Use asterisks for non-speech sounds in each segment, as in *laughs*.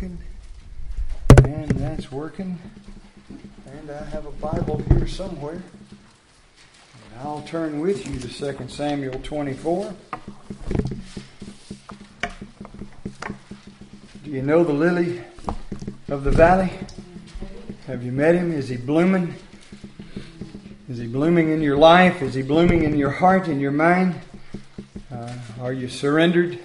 working. And that's working. And I have a Bible here somewhere. And I'll turn with you to 2 Samuel 24. Do you know the lily of the valley? Have you met him? Is he blooming? Is he blooming in your life? Is he blooming in your heart, in your mind? Uh, are you surrendered?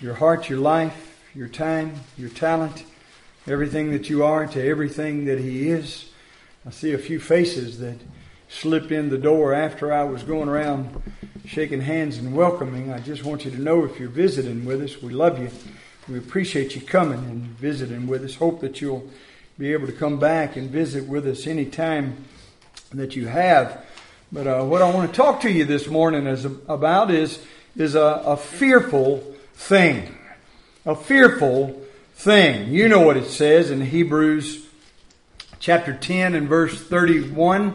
Your heart, your life, your time, your talent, everything that you are to everything that he is. I see a few faces that slipped in the door after I was going around shaking hands and welcoming. I just want you to know if you're visiting with us, we love you. We appreciate you coming and visiting with us. Hope that you'll be able to come back and visit with us anytime that you have. But uh, what I want to talk to you this morning is about is is a, a fearful thing. A fearful thing. You know what it says in Hebrews chapter 10 and verse 31.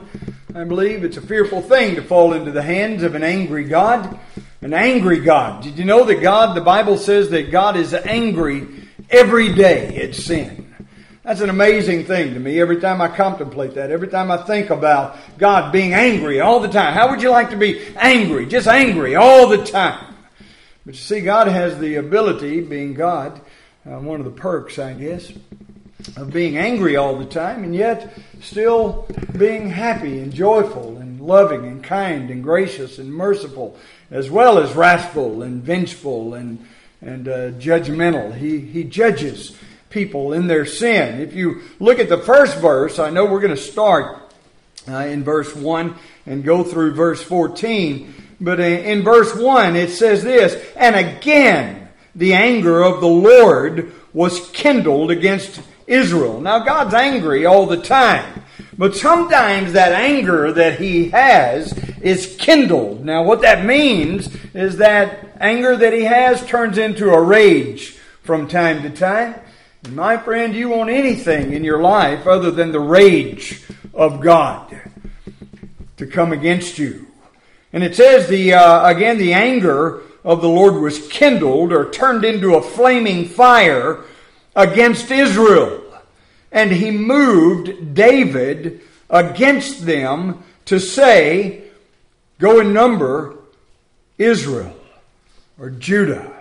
I believe it's a fearful thing to fall into the hands of an angry God. An angry God. Did you know that God, the Bible says that God is angry every day at sin? That's an amazing thing to me every time I contemplate that, every time I think about God being angry all the time. How would you like to be angry? Just angry all the time. But you see, God has the ability, being God, uh, one of the perks, I guess, of being angry all the time and yet still being happy and joyful and loving and kind and gracious and merciful, as well as wrathful and vengeful and, and uh, judgmental. He, he judges people in their sin. If you look at the first verse, I know we're going to start uh, in verse 1 and go through verse 14. But in verse 1, it says this And again, the anger of the Lord was kindled against Israel. Now, God's angry all the time. But sometimes that anger that he has is kindled. Now, what that means is that anger that he has turns into a rage from time to time. And my friend, you want anything in your life other than the rage of God to come against you. And it says the uh, again the anger of the Lord was kindled or turned into a flaming fire against Israel. And he moved David against them to say, Go and number Israel or Judah.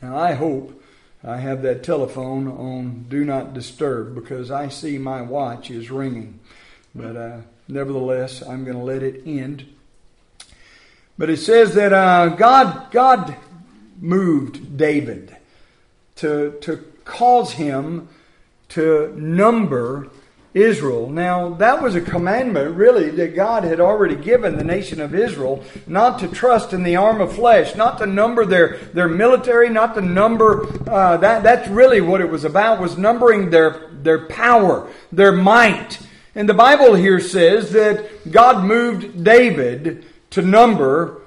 Now I hope I have that telephone on do not disturb because I see my watch is ringing. But uh, nevertheless, I'm going to let it end. But it says that uh, God, God moved David to, to cause him to number Israel. Now, that was a commandment, really, that God had already given the nation of Israel not to trust in the arm of flesh, not to number their, their military, not to number, uh, that, that's really what it was about, was numbering their, their power, their might. And the Bible here says that God moved David to number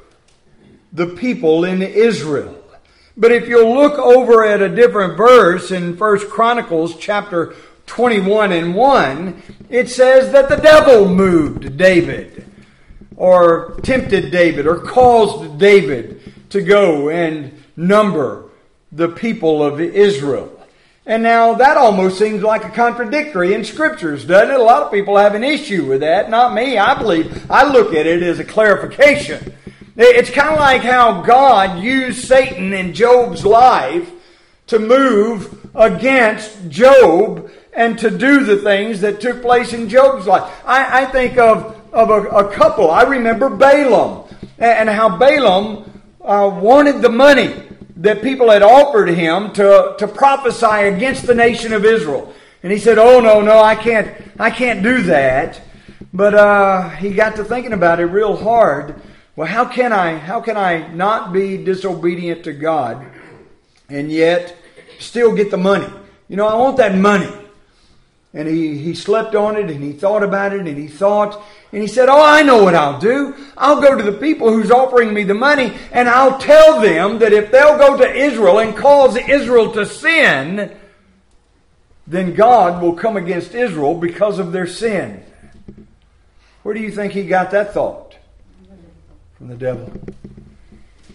the people in Israel. But if you'll look over at a different verse in First Chronicles chapter 21 and 1, it says that the devil moved David, or tempted David, or caused David to go and number the people of Israel. And now that almost seems like a contradictory in scriptures, doesn't it? A lot of people have an issue with that. Not me. I believe, I look at it as a clarification. It's kind of like how God used Satan in Job's life to move against Job and to do the things that took place in Job's life. I, I think of, of a, a, couple. I remember Balaam and, how Balaam uh, wanted the money that people had offered him to, to prophesy against the nation of Israel. And he said, Oh, no, no, I can't, I can't do that. But uh, he got to thinking about it real hard. Well, how can I, how can I not be disobedient to God and yet still get the money? You know, I want that money. And he, he slept on it and he thought about it and he thought, and he said, Oh, I know what I'll do. I'll go to the people who's offering me the money and I'll tell them that if they'll go to Israel and cause Israel to sin, then God will come against Israel because of their sin. Where do you think he got that thought? From the devil.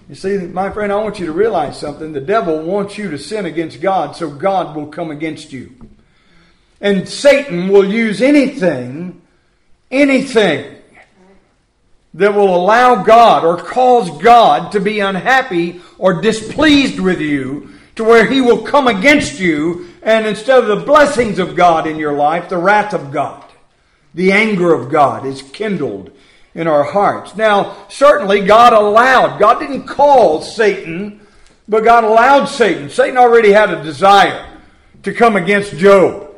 You see, my friend, I want you to realize something. The devil wants you to sin against God, so God will come against you. And Satan will use anything, anything that will allow God or cause God to be unhappy or displeased with you to where he will come against you and instead of the blessings of God in your life, the wrath of God, the anger of God is kindled in our hearts. Now, certainly God allowed, God didn't call Satan, but God allowed Satan. Satan already had a desire to come against Job.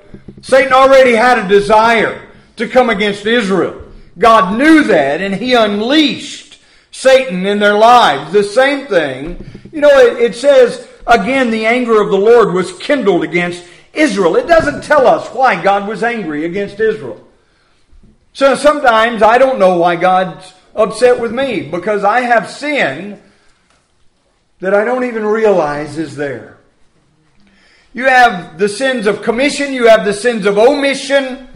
Satan already had a desire to come against Israel. God knew that and he unleashed Satan in their lives. The same thing. You know, it, it says, again, the anger of the Lord was kindled against Israel. It doesn't tell us why God was angry against Israel. So sometimes I don't know why God's upset with me because I have sin that I don't even realize is there. You have the sins of commission, you have the sins of omission,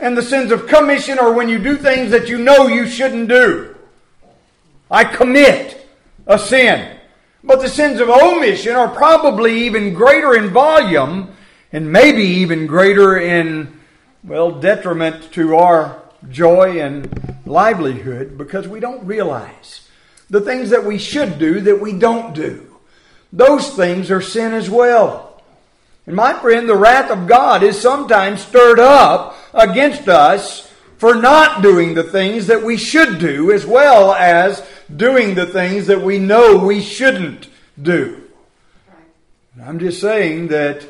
and the sins of commission are when you do things that you know you shouldn't do. I commit a sin. But the sins of omission are probably even greater in volume and maybe even greater in, well, detriment to our joy and livelihood because we don't realize the things that we should do that we don't do. Those things are sin as well. And my friend, the wrath of God is sometimes stirred up against us for not doing the things that we should do as well as doing the things that we know we shouldn't do. I'm just saying that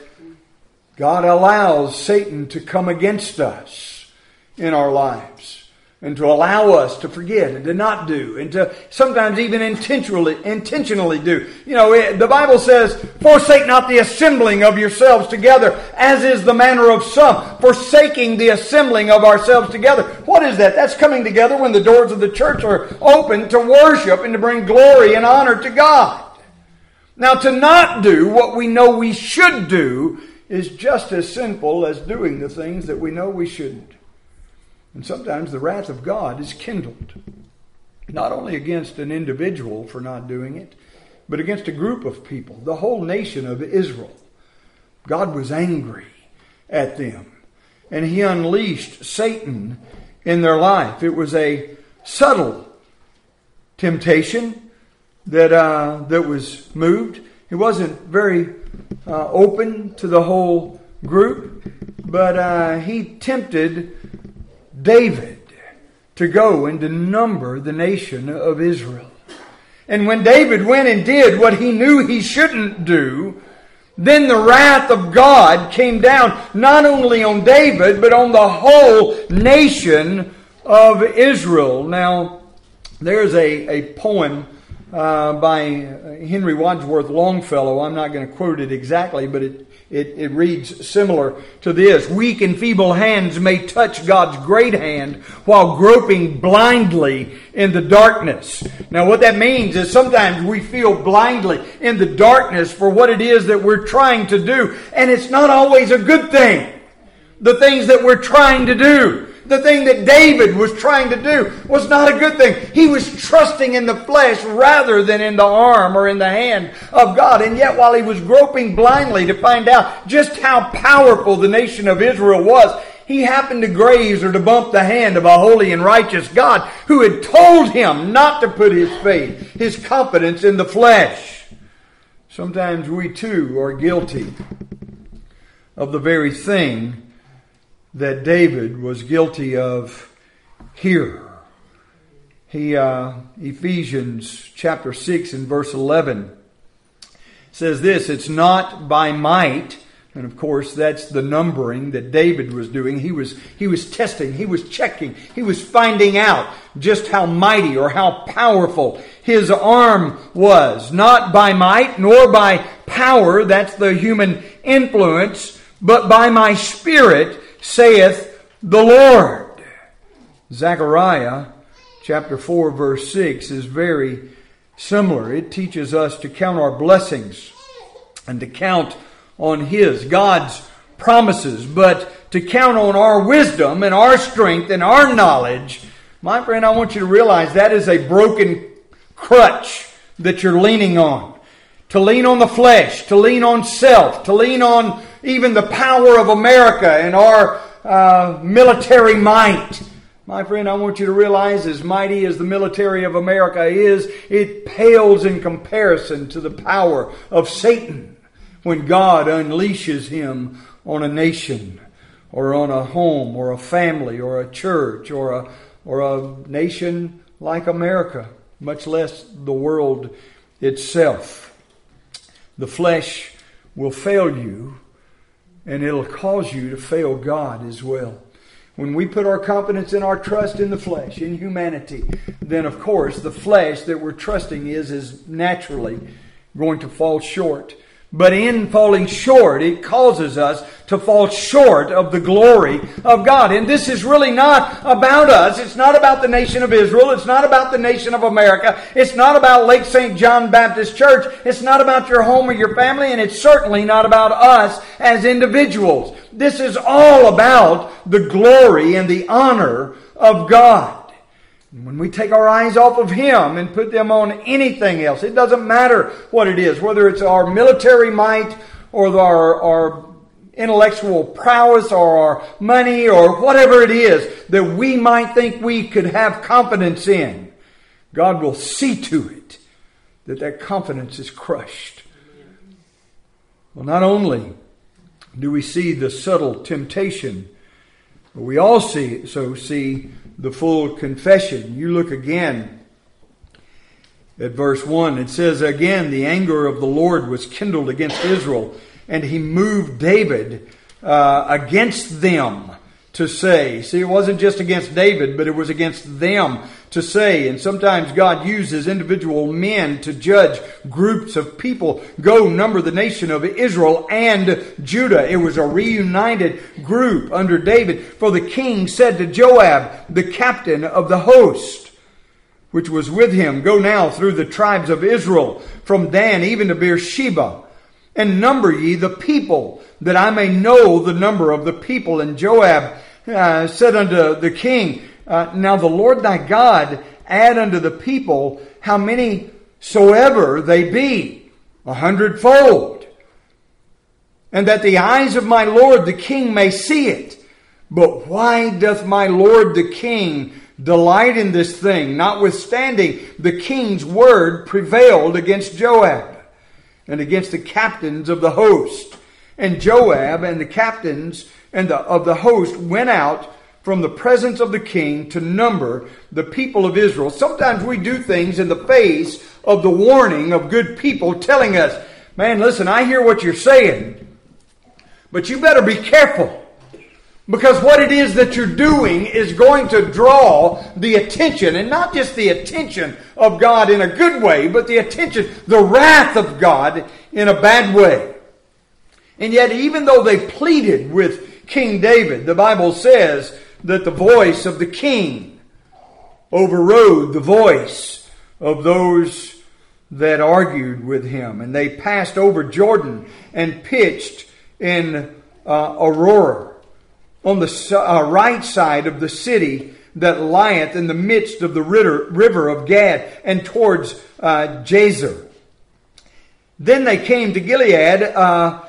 God allows Satan to come against us in our lives and to allow us to forget and to not do and to sometimes even intentionally intentionally do. You know, it, the Bible says, "Forsake not the assembling of yourselves together, as is the manner of some." Forsaking the assembling of ourselves together. What is that? That's coming together when the doors of the church are open to worship and to bring glory and honor to God. Now, to not do what we know we should do is just as sinful as doing the things that we know we shouldn't. And sometimes the wrath of God is kindled, not only against an individual for not doing it, but against a group of people, the whole nation of Israel. God was angry at them, and he unleashed Satan in their life. It was a subtle temptation that, uh, that was moved. It wasn't very uh, open to the whole group, but uh, he tempted David to go and to number the nation of Israel. And when David went and did what he knew he shouldn't do, then the wrath of God came down not only on David, but on the whole nation of Israel. Now, there's a, a poem uh, by Henry Wadsworth Longfellow. I'm not going to quote it exactly, but it it, it reads similar to this. Weak and feeble hands may touch God's great hand while groping blindly in the darkness. Now what that means is sometimes we feel blindly in the darkness for what it is that we're trying to do. And it's not always a good thing. The things that we're trying to do. The thing that David was trying to do was not a good thing. He was trusting in the flesh rather than in the arm or in the hand of God. And yet, while he was groping blindly to find out just how powerful the nation of Israel was, he happened to graze or to bump the hand of a holy and righteous God who had told him not to put his faith, his confidence in the flesh. Sometimes we too are guilty of the very thing that David was guilty of here. He, uh, Ephesians chapter 6 and verse 11 says this, it's not by might, and of course that's the numbering that David was doing. He was, he was testing, he was checking, he was finding out just how mighty or how powerful his arm was. Not by might nor by power, that's the human influence, but by my spirit, saith the Lord. Zechariah chapter 4 verse 6 is very similar. It teaches us to count our blessings and to count on His, God's promises, but to count on our wisdom and our strength and our knowledge. My friend, I want you to realize that is a broken crutch that you're leaning on. To lean on the flesh, to lean on self, to lean on even the power of America and our uh, military might. My friend, I want you to realize as mighty as the military of America is, it pales in comparison to the power of Satan when God unleashes him on a nation or on a home or a family or a church or a, or a nation like America, much less the world itself. The flesh will fail you and it'll cause you to fail God as well. When we put our confidence and our trust in the flesh, in humanity, then of course the flesh that we're trusting is is naturally going to fall short. But in falling short, it causes us to fall short of the glory of God. And this is really not about us. It's not about the nation of Israel. It's not about the nation of America. It's not about Lake St. John Baptist Church. It's not about your home or your family. And it's certainly not about us as individuals. This is all about the glory and the honor of God. When we take our eyes off of Him and put them on anything else, it doesn't matter what it is, whether it's our military might or our, our intellectual prowess or our money or whatever it is that we might think we could have confidence in, God will see to it that that confidence is crushed. Well, not only do we see the subtle temptation, but we also see the full confession. You look again at verse 1. It says, Again, the anger of the Lord was kindled against Israel, and he moved David uh, against them to say. See, it wasn't just against David, but it was against them to say. And sometimes God uses individual men to judge groups of people. Go number the nation of Israel and Judah. It was a reunited group under David. For the king said to Joab, the captain of the host, which was with him, Go now through the tribes of Israel, from Dan even to Beersheba, and number ye the people, that I may know the number of the people. And Joab uh, said unto the king, uh, Now the Lord thy God add unto the people how many soever they be, a hundredfold, and that the eyes of my Lord the king may see it. But why doth my Lord the king delight in this thing, notwithstanding the king's word prevailed against Joab and against the captains of the host? And Joab and the captains and the, of the host went out from the presence of the king to number the people of Israel. Sometimes we do things in the face of the warning of good people telling us, man, listen, I hear what you're saying, but you better be careful. Because what it is that you're doing is going to draw the attention, and not just the attention of God in a good way, but the attention, the wrath of God in a bad way. And yet, even though they pleaded with King David. The Bible says that the voice of the king overrode the voice of those that argued with him. And they passed over Jordan and pitched in uh, Aroer on the uh, right side of the city that lieth in the midst of the river, river of Gad and towards uh, Jazer. Then they came to Gilead uh,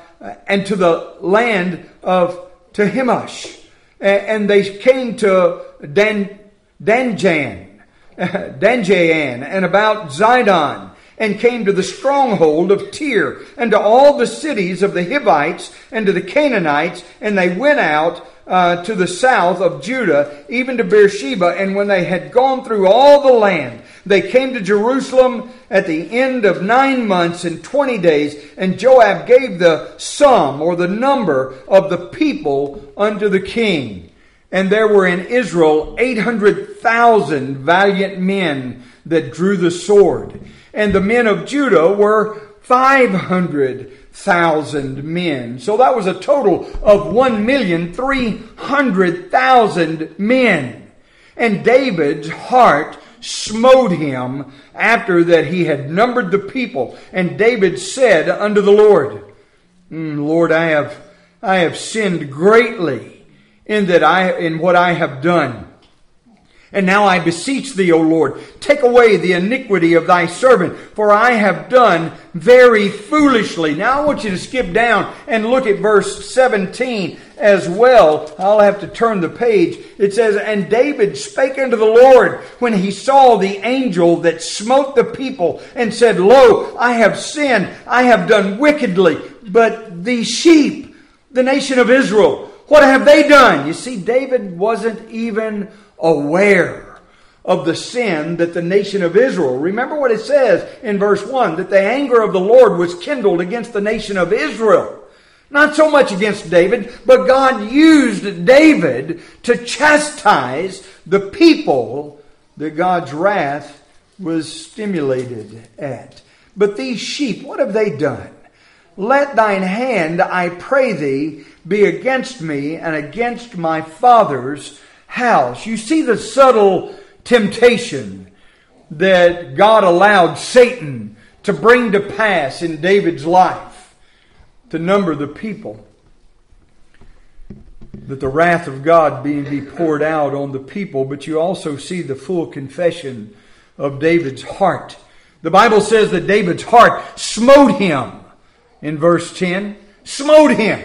and to the land of to Hemash. And they came to Dan, Danjan, *laughs* Danjayan, and about Zidon, and came to the stronghold of Tyre, and to all the cities of the Hivites, and to the Canaanites, and they went out uh, to the south of Judah, even to Beersheba. And when they had gone through all the land, they came to Jerusalem at the end of nine months and twenty days, and Joab gave the sum or the number of the people unto the king. And there were in Israel 800,000 valiant men that drew the sword. And the men of Judah were 500,000 men. So that was a total of 1,300,000 men. And David's heart smote him after that he had numbered the people. And David said unto the Lord, mm, Lord, I have, I have sinned greatly in that I, in what I have done. And now I beseech thee, O Lord, take away the iniquity of thy servant, for I have done very foolishly. Now I want you to skip down and look at verse 17 as well. I'll have to turn the page. It says, And David spake unto the Lord when he saw the angel that smote the people and said, Lo, I have sinned, I have done wickedly, but the sheep, the nation of Israel, what have they done? You see, David wasn't even aware of the sin that the nation of Israel. Remember what it says in verse 1 that the anger of the Lord was kindled against the nation of Israel. Not so much against David, but God used David to chastise the people that God's wrath was stimulated at. But these sheep, what have they done? Let thine hand, I pray thee, be against me and against my fathers house. You see the subtle temptation that God allowed Satan to bring to pass in David's life to number the people. That the wrath of God being be poured out on the people, but you also see the full confession of David's heart. The Bible says that David's heart smote him in verse 10. Smote him.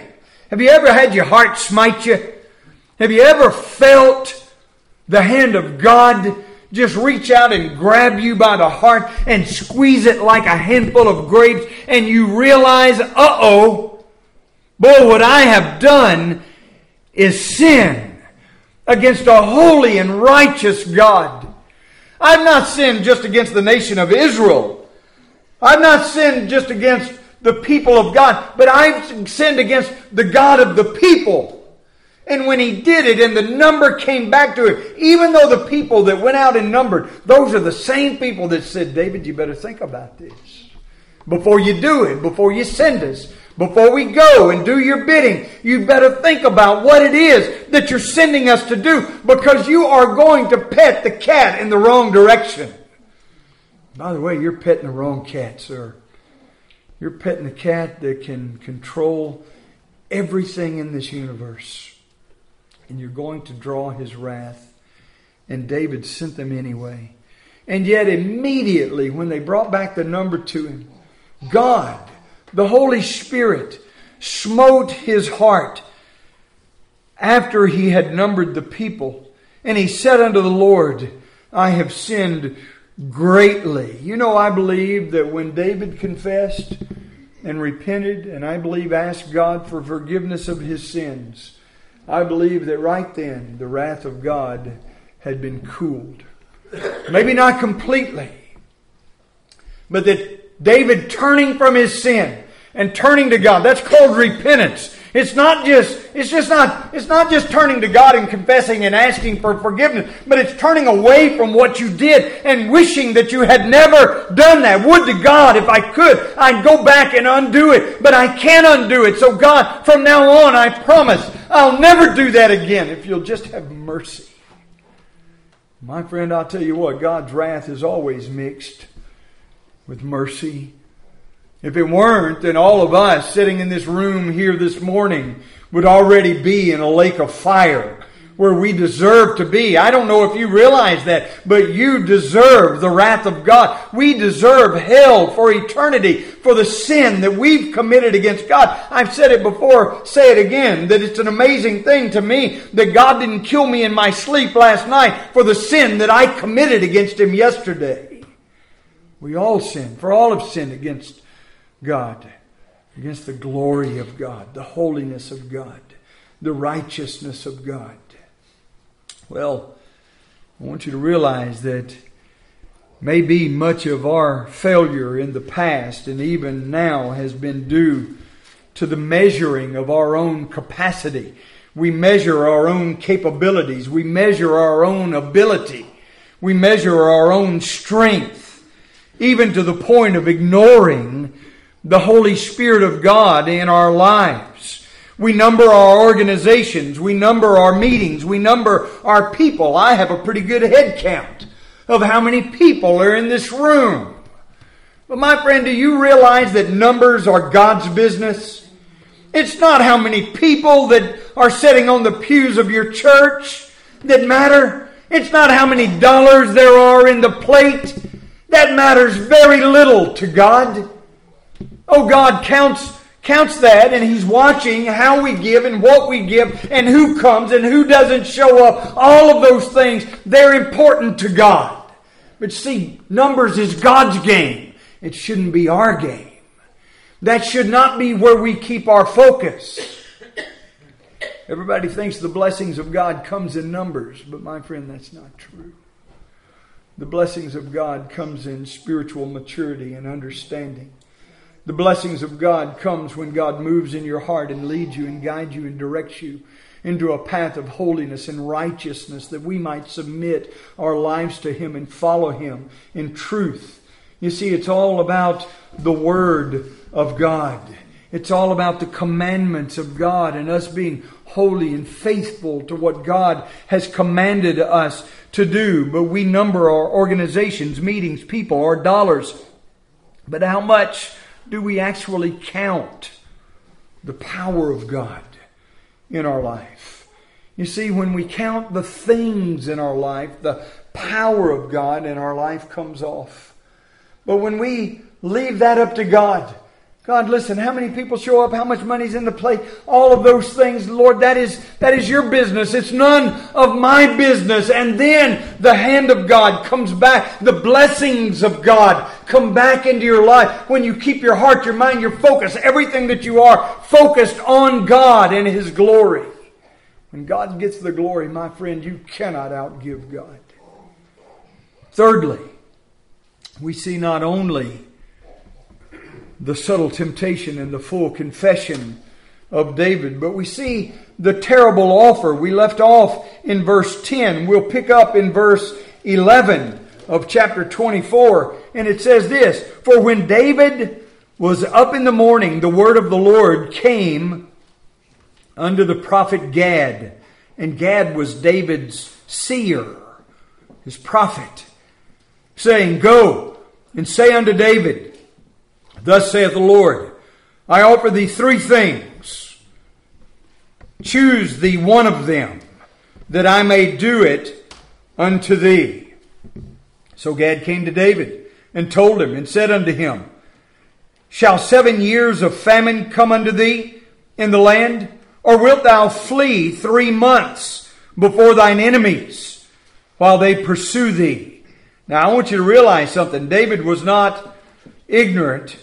Have you ever had your heart smite you? Have you ever felt the hand of God just reach out and grab you by the heart and squeeze it like a handful of grapes and you realize, uh oh, boy, what I have done is sin against a holy and righteous God. I've not sinned just against the nation of Israel. I've not sinned just against the people of God, but I've sinned against the God of the people. And when he did it and the number came back to him, even though the people that went out and numbered, those are the same people that said, David, you better think about this. Before you do it, before you send us, before we go and do your bidding, you better think about what it is that you're sending us to do because you are going to pet the cat in the wrong direction. By the way, you're petting the wrong cat, sir. You're petting the cat that can control everything in this universe and you're going to draw his wrath. And David sent them anyway. And yet, immediately, when they brought back the number to him, God, the Holy Spirit, smote his heart after he had numbered the people. And he said unto the Lord, I have sinned greatly. You know, I believe that when David confessed and repented, and I believe asked God for forgiveness of his sins, I believe that right then the wrath of God had been cooled. Maybe not completely, but that David turning from his sin and turning to God, that's called repentance. It's not just, it's just not, it's not just turning to God and confessing and asking for forgiveness, but it's turning away from what you did and wishing that you had never done that. Would to God, if I could, I'd go back and undo it, but I can't undo it. So God, from now on, I promise I'll never do that again if you'll just have mercy. My friend, I'll tell you what, God's wrath is always mixed with mercy if it weren't, then all of us sitting in this room here this morning would already be in a lake of fire where we deserve to be. I don't know if you realize that, but you deserve the wrath of God. We deserve hell for eternity for the sin that we've committed against God. I've said it before, say it again, that it's an amazing thing to me that God didn't kill me in my sleep last night for the sin that I committed against Him yesterday. We all sin, for all have sinned against God, against the glory of God, the holiness of God, the righteousness of God. Well, I want you to realize that maybe much of our failure in the past and even now has been due to the measuring of our own capacity. We measure our own capabilities. We measure our own ability. We measure our own strength, even to the point of ignoring the Holy Spirit of God in our lives. We number our organizations. We number our meetings. We number our people. I have a pretty good head count of how many people are in this room. But my friend, do you realize that numbers are God's business? It's not how many people that are sitting on the pews of your church that matter. It's not how many dollars there are in the plate. That matters very little to God. Oh, God counts counts that and he's watching how we give and what we give and who comes and who doesn't show up. All of those things, they're important to God. But see, numbers is God's game. It shouldn't be our game. That should not be where we keep our focus. Everybody thinks the blessings of God comes in numbers, but my friend, that's not true. The blessings of God comes in spiritual maturity and understanding. The blessings of God comes when God moves in your heart and leads you and guides you and directs you into a path of holiness and righteousness that we might submit our lives to Him and follow Him in truth. You see, it's all about the Word of God. It's all about the commandments of God and us being holy and faithful to what God has commanded us to do. But we number our organizations, meetings, people, our dollars. But how much do we actually count the power of God in our life? You see, when we count the things in our life, the power of God in our life comes off. But when we leave that up to God, God, listen, how many people show up, how much money's in the plate, all of those things, Lord, that is, that is your business. It's none of my business. And then the hand of God comes back. The blessings of God come back into your life when you keep your heart, your mind, your focus, everything that you are focused on God and His glory. When God gets the glory, my friend, you cannot outgive God. Thirdly, we see not only the subtle temptation and the full confession of David. But we see the terrible offer. We left off in verse 10. We'll pick up in verse 11 of chapter 24. And it says this For when David was up in the morning, the word of the Lord came unto the prophet Gad. And Gad was David's seer, his prophet, saying, Go and say unto David, Thus saith the Lord, I offer thee three things. Choose thee one of them, that I may do it unto thee. So Gad came to David and told him and said unto him, Shall seven years of famine come unto thee in the land? Or wilt thou flee three months before thine enemies while they pursue thee? Now I want you to realize something. David was not ignorant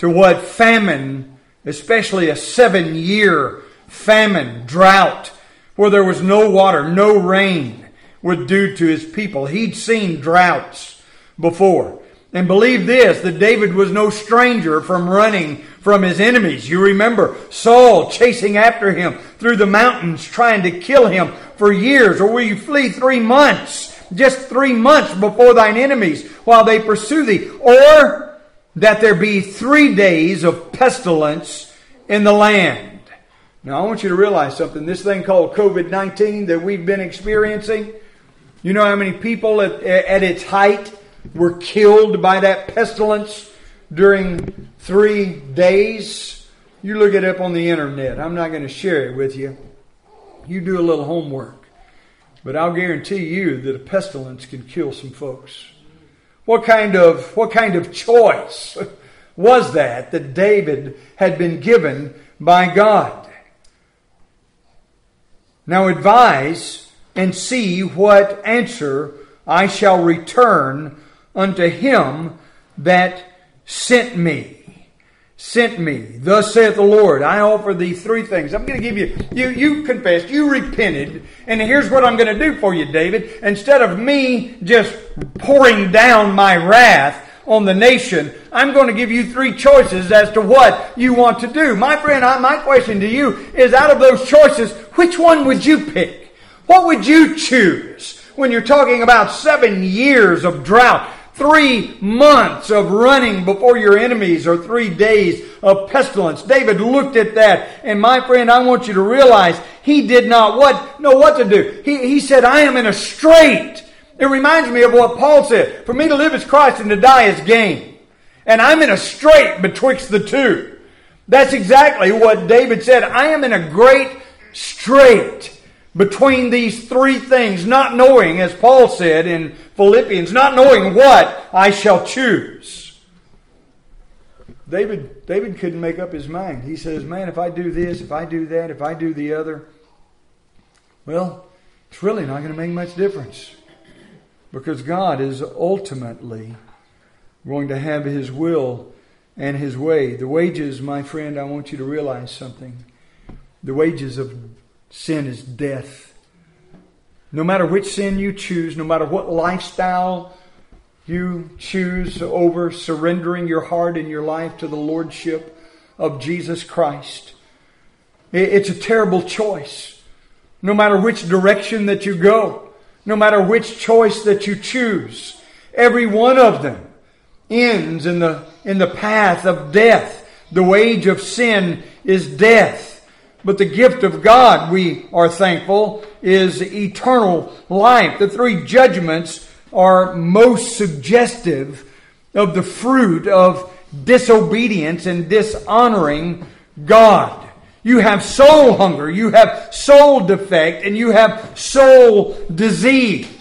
to what famine, especially a seven year famine, drought, where there was no water, no rain, would do to his people. He'd seen droughts before. And believe this, that David was no stranger from running from his enemies. You remember Saul chasing after him through the mountains, trying to kill him for years, or will you flee three months, just three months before thine enemies while they pursue thee? Or that there be three days of pestilence in the land. Now, I want you to realize something. This thing called COVID 19 that we've been experiencing, you know how many people at, at its height were killed by that pestilence during three days? You look it up on the internet. I'm not going to share it with you. You do a little homework. But I'll guarantee you that a pestilence can kill some folks. What kind of, what kind of choice was that that David had been given by God? Now advise and see what answer I shall return unto him that sent me sent me. Thus saith the Lord, I offer thee three things. I'm going to give you, you, you confessed, you repented, and here's what I'm going to do for you, David. Instead of me just pouring down my wrath on the nation, I'm going to give you three choices as to what you want to do. My friend, my question to you is out of those choices, which one would you pick? What would you choose when you're talking about seven years of drought? Three months of running before your enemies or three days of pestilence. David looked at that, and my friend, I want you to realize he did not what know what to do. He, he said, I am in a strait. It reminds me of what Paul said. For me to live is Christ and to die is gain. And I'm in a strait betwixt the two. That's exactly what David said. I am in a great strait between these three things, not knowing, as Paul said in Philippians, not knowing what I shall choose. David, David couldn't make up his mind. He says, Man, if I do this, if I do that, if I do the other, well, it's really not going to make much difference. Because God is ultimately going to have His will and His way. The wages, my friend, I want you to realize something. The wages of sin is death. No matter which sin you choose, no matter what lifestyle you choose over surrendering your heart and your life to the Lordship of Jesus Christ, it's a terrible choice. No matter which direction that you go, no matter which choice that you choose, every one of them ends in the, in the path of death. The wage of sin is death. But the gift of God, we are thankful, is eternal life. The three judgments are most suggestive of the fruit of disobedience and dishonoring God. You have soul hunger, you have soul defect, and you have soul disease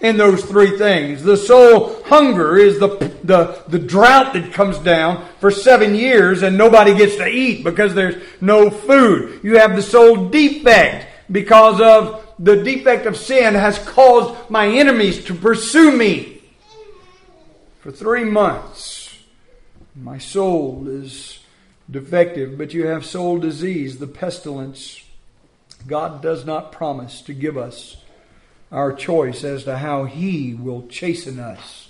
in those three things. The soul hunger is the, the, the drought that comes down for seven years and nobody gets to eat because there's no food. You have the soul defect because of the defect of sin has caused my enemies to pursue me for three months. My soul is defective, but you have soul disease, the pestilence. God does not promise to give us our choice as to how He will chasten us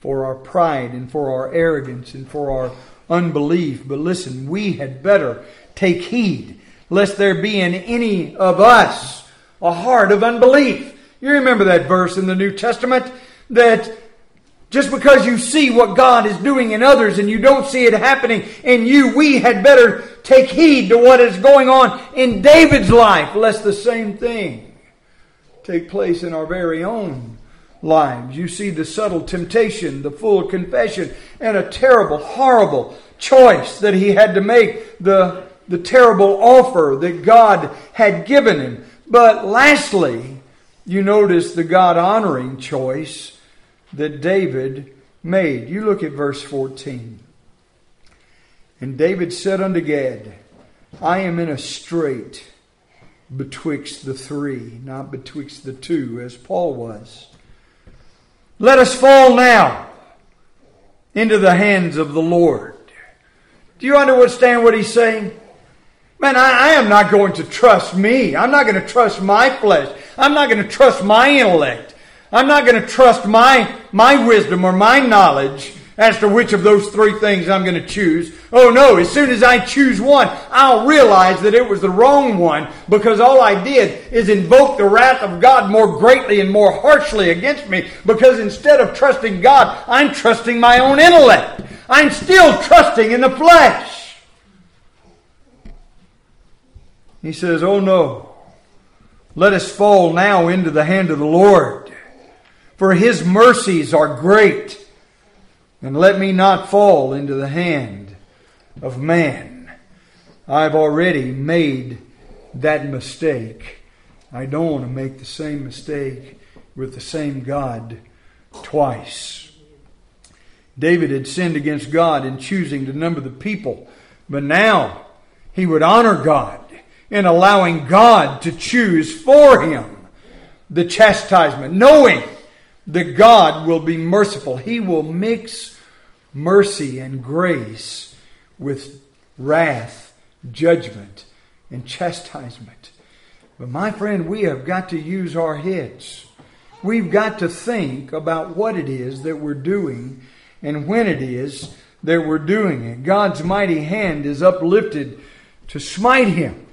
for our pride and for our arrogance and for our unbelief. But listen, we had better take heed lest there be in any of us a heart of unbelief. You remember that verse in the New Testament that just because you see what God is doing in others and you don't see it happening in you, we had better take heed to what is going on in David's life, lest the same thing take place in our very own lives. You see the subtle temptation, the full confession, and a terrible, horrible choice that he had to make, the, the terrible offer that God had given him. But lastly, you notice the God honoring choice that David made. You look at verse 14. And David said unto Gad, I am in a strait betwixt the three, not betwixt the two, as Paul was. Let us fall now into the hands of the Lord. Do you understand what he's saying? Man, I, I, am not going to trust me. I'm not going to trust my flesh. I'm not going to trust my intellect. I'm not going to trust my, my wisdom or my knowledge as to which of those three things I'm going to choose. Oh no, as soon as I choose one, I'll realize that it was the wrong one because all I did is invoke the wrath of God more greatly and more harshly against me because instead of trusting God, I'm trusting my own intellect. I'm still trusting in the flesh. He says, Oh no, let us fall now into the hand of the Lord for his mercies are great. And let me not fall into the hand of man. I've already made that mistake. I don't want to make the same mistake with the same God twice. David had sinned against God in choosing to number the people, but now he would honor God in allowing God to choose for him the chastisement, knowing that God will be merciful. He will mix mercy and grace with wrath, judgment, and chastisement. But my friend, we have got to use our heads. We've got to think about what it is that we're doing and when it is that we're doing it. God's mighty hand is uplifted to smite him.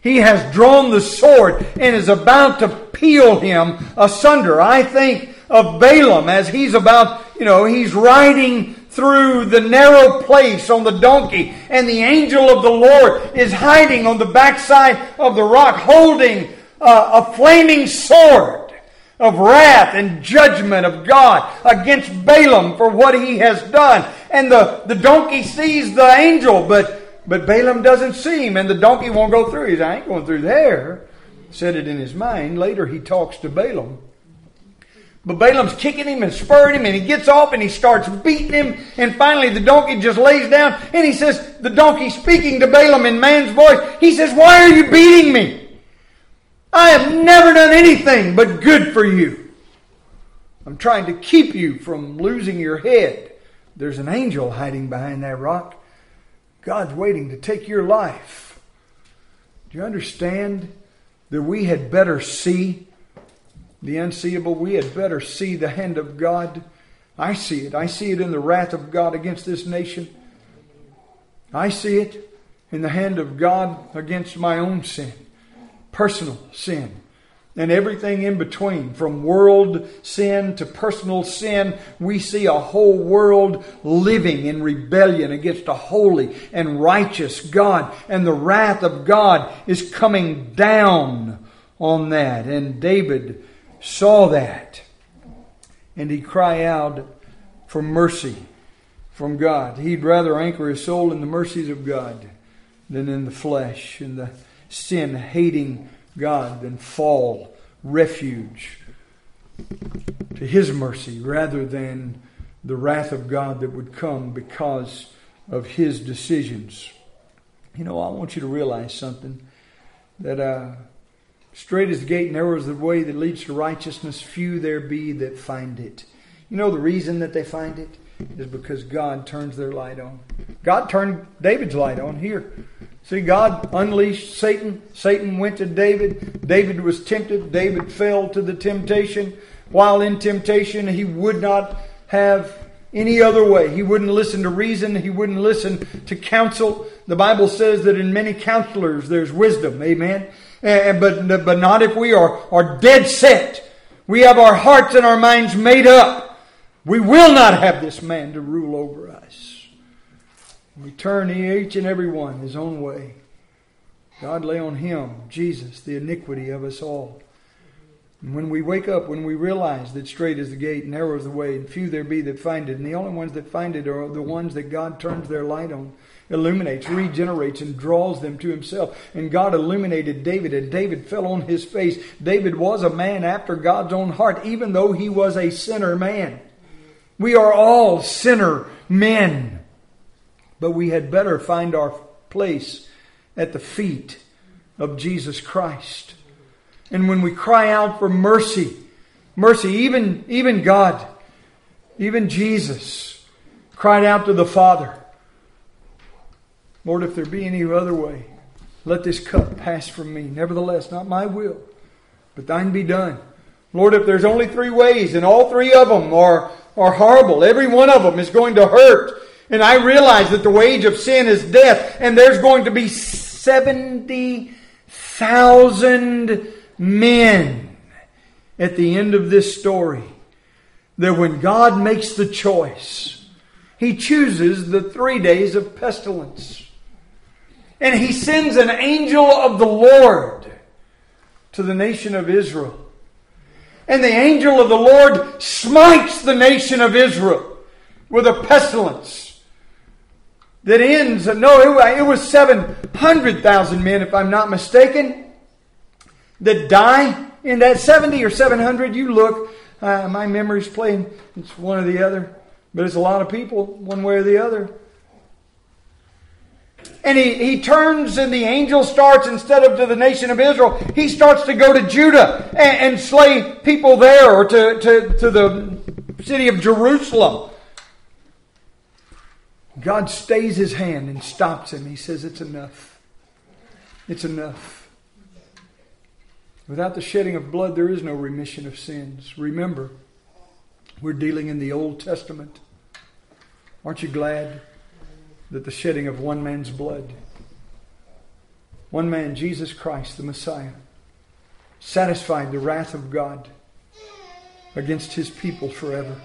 He has drawn the sword and is about to peel him asunder. I think of Balaam as he's about, you know, he's riding through the narrow place on the donkey, and the angel of the Lord is hiding on the backside of the rock, holding uh, a flaming sword of wrath and judgment of God against Balaam for what he has done. And the, the donkey sees the angel, but, but Balaam doesn't see him, and the donkey won't go through. He's, I ain't going through there. said it in his mind. Later he talks to Balaam. But Balaam's kicking him and spurring him, and he gets off and he starts beating him. And finally, the donkey just lays down, and he says, The donkey speaking to Balaam in man's voice, he says, Why are you beating me? I have never done anything but good for you. I'm trying to keep you from losing your head. There's an angel hiding behind that rock. God's waiting to take your life. Do you understand that we had better see the unseeable? We had better see the hand of God. I see it. I see it in the wrath of God against this nation. I see it in the hand of God against my own sin, personal sin and everything in between, from world sin to personal sin, we see a whole world living in rebellion against a holy and righteous God. And the wrath of God is coming down on that. And David saw that. And he'd cry out for mercy from God. He'd rather anchor his soul in the mercies of God than in the flesh and the sin hating God than fall refuge to His mercy rather than the wrath of God that would come because of His decisions. You know, I want you to realize something that uh, straight is the gate, narrow is the way that leads to righteousness, few there be that find it. You know the reason that they find it is because God turns their light on. God turned David's light on here. See, God unleashed Satan. Satan went to David. David was tempted. David fell to the temptation. While in temptation, he would not have any other way. He wouldn't listen to reason. He wouldn't listen to counsel. The Bible says that in many counselors there's wisdom. Amen. And, but, but not if we are, are dead set. We have our hearts and our minds made up. We will not have this man to rule over us. We turn each and every one his own way. God lay on him, Jesus, the iniquity of us all. And when we wake up, when we realize that straight is the gate, narrow is the way, and few there be that find it, and the only ones that find it are the ones that God turns their light on, illuminates, regenerates, and draws them to himself. And God illuminated David, and David fell on his face. David was a man after God's own heart, even though he was a sinner man. We are all sinner men. But we had better find our place at the feet of Jesus Christ. And when we cry out for mercy, mercy, even, even God, even Jesus cried out to the Father, Lord, if there be any other way, let this cup pass from me. Nevertheless, not my will, but thine be done. Lord, if there's only three ways, and all three of them are, are horrible, every one of them is going to hurt, and I realize that the wage of sin is death, and there's going to be 70,000 men at the end of this story. That when God makes the choice, He chooses the three days of pestilence. And He sends an angel of the Lord to the nation of Israel. And the angel of the Lord smites the nation of Israel with a pestilence that ends, no, it, was 700,000 men, if I'm not mistaken, that die in that 70 or 700. You look, uh, my memory's playing, it's one or the other, but it's a lot of people, one way or the other. And he, he turns and the angel starts, instead of to the nation of Israel, he starts to go to Judah and, and slay people there or to, to, to the city of Jerusalem. God stays his hand and stops him. He says, It's enough. It's enough. Without the shedding of blood, there is no remission of sins. Remember, we're dealing in the Old Testament. Aren't you glad that the shedding of one man's blood, one man, Jesus Christ, the Messiah, satisfied the wrath of God against his people forever?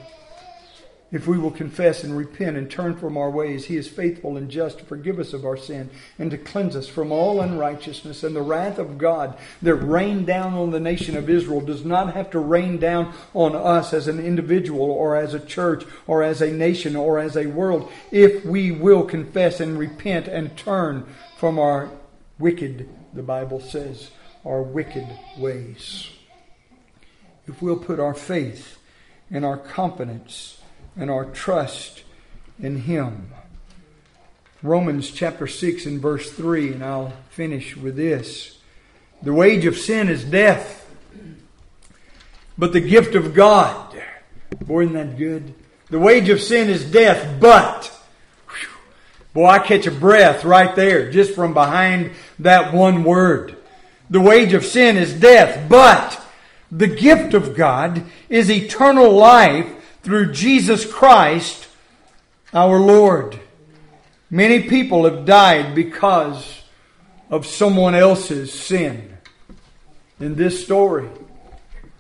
If we will confess and repent and turn from our ways, He is faithful and just to forgive us of our sin and to cleanse us from all unrighteousness. And the wrath of God that rained down on the nation of Israel does not have to rain down on us as an individual or as a church or as a nation or as a world if we will confess and repent and turn from our wicked, the Bible says, our wicked ways. If we'll put our faith and our confidence and our trust in Him. Romans chapter 6 and verse 3, and I'll finish with this. The wage of sin is death, but the gift of God, boy, isn't that good? The wage of sin is death, but, whew, boy, I catch a breath right there just from behind that one word. The wage of sin is death, but the gift of God is eternal life through Jesus Christ our Lord. Many people have died because of someone else's sin. In this story,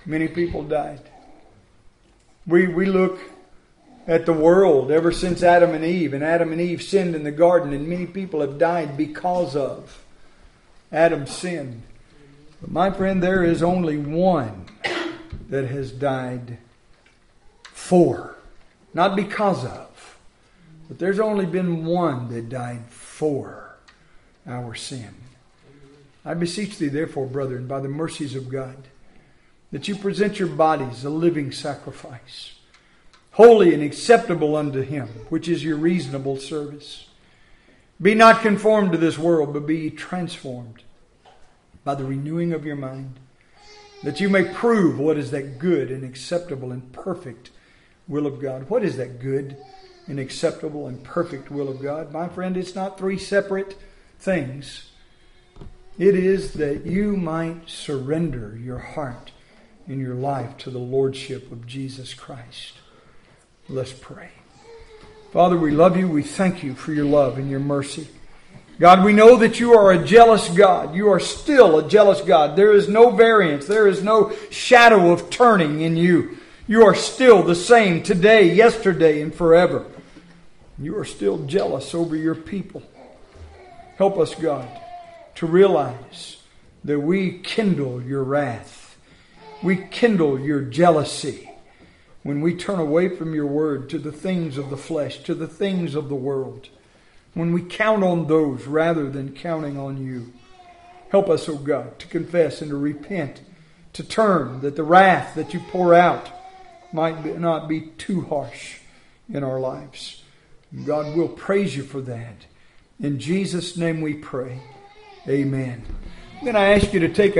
many people died. We, we look at the world ever since Adam and Eve, and Adam and Eve sinned in the garden, and many people have died because of Adam's sin. But my friend, there is only one that has died for, not because of, but there's only been one that died for our sin. I beseech thee, therefore, brethren, by the mercies of God, that you present your bodies a living sacrifice, holy and acceptable unto Him, which is your reasonable service. Be not conformed to this world, but be transformed by the renewing of your mind, that you may prove what is that good and acceptable and perfect will of God. What is that good and acceptable and perfect will of God? My friend, it's not three separate things. It is that you might surrender your heart and your life to the Lordship of Jesus Christ. Let's pray. Father, we love you. We thank you for your love and your mercy. God, we know that you are a jealous God. You are still a jealous God. There is no variance. There is no shadow of turning in you. You are still the same today, yesterday, and forever. You are still jealous over your people. Help us, God, to realize that we kindle your wrath. We kindle your jealousy when we turn away from your word to the things of the flesh, to the things of the world when we count on those rather than counting on you. Help us, O oh God, to confess and to repent, to turn, that the wrath that you pour out might not be too harsh in our lives. God will praise you for that. In Jesus' name we pray. Amen. I'm going to ask you to take a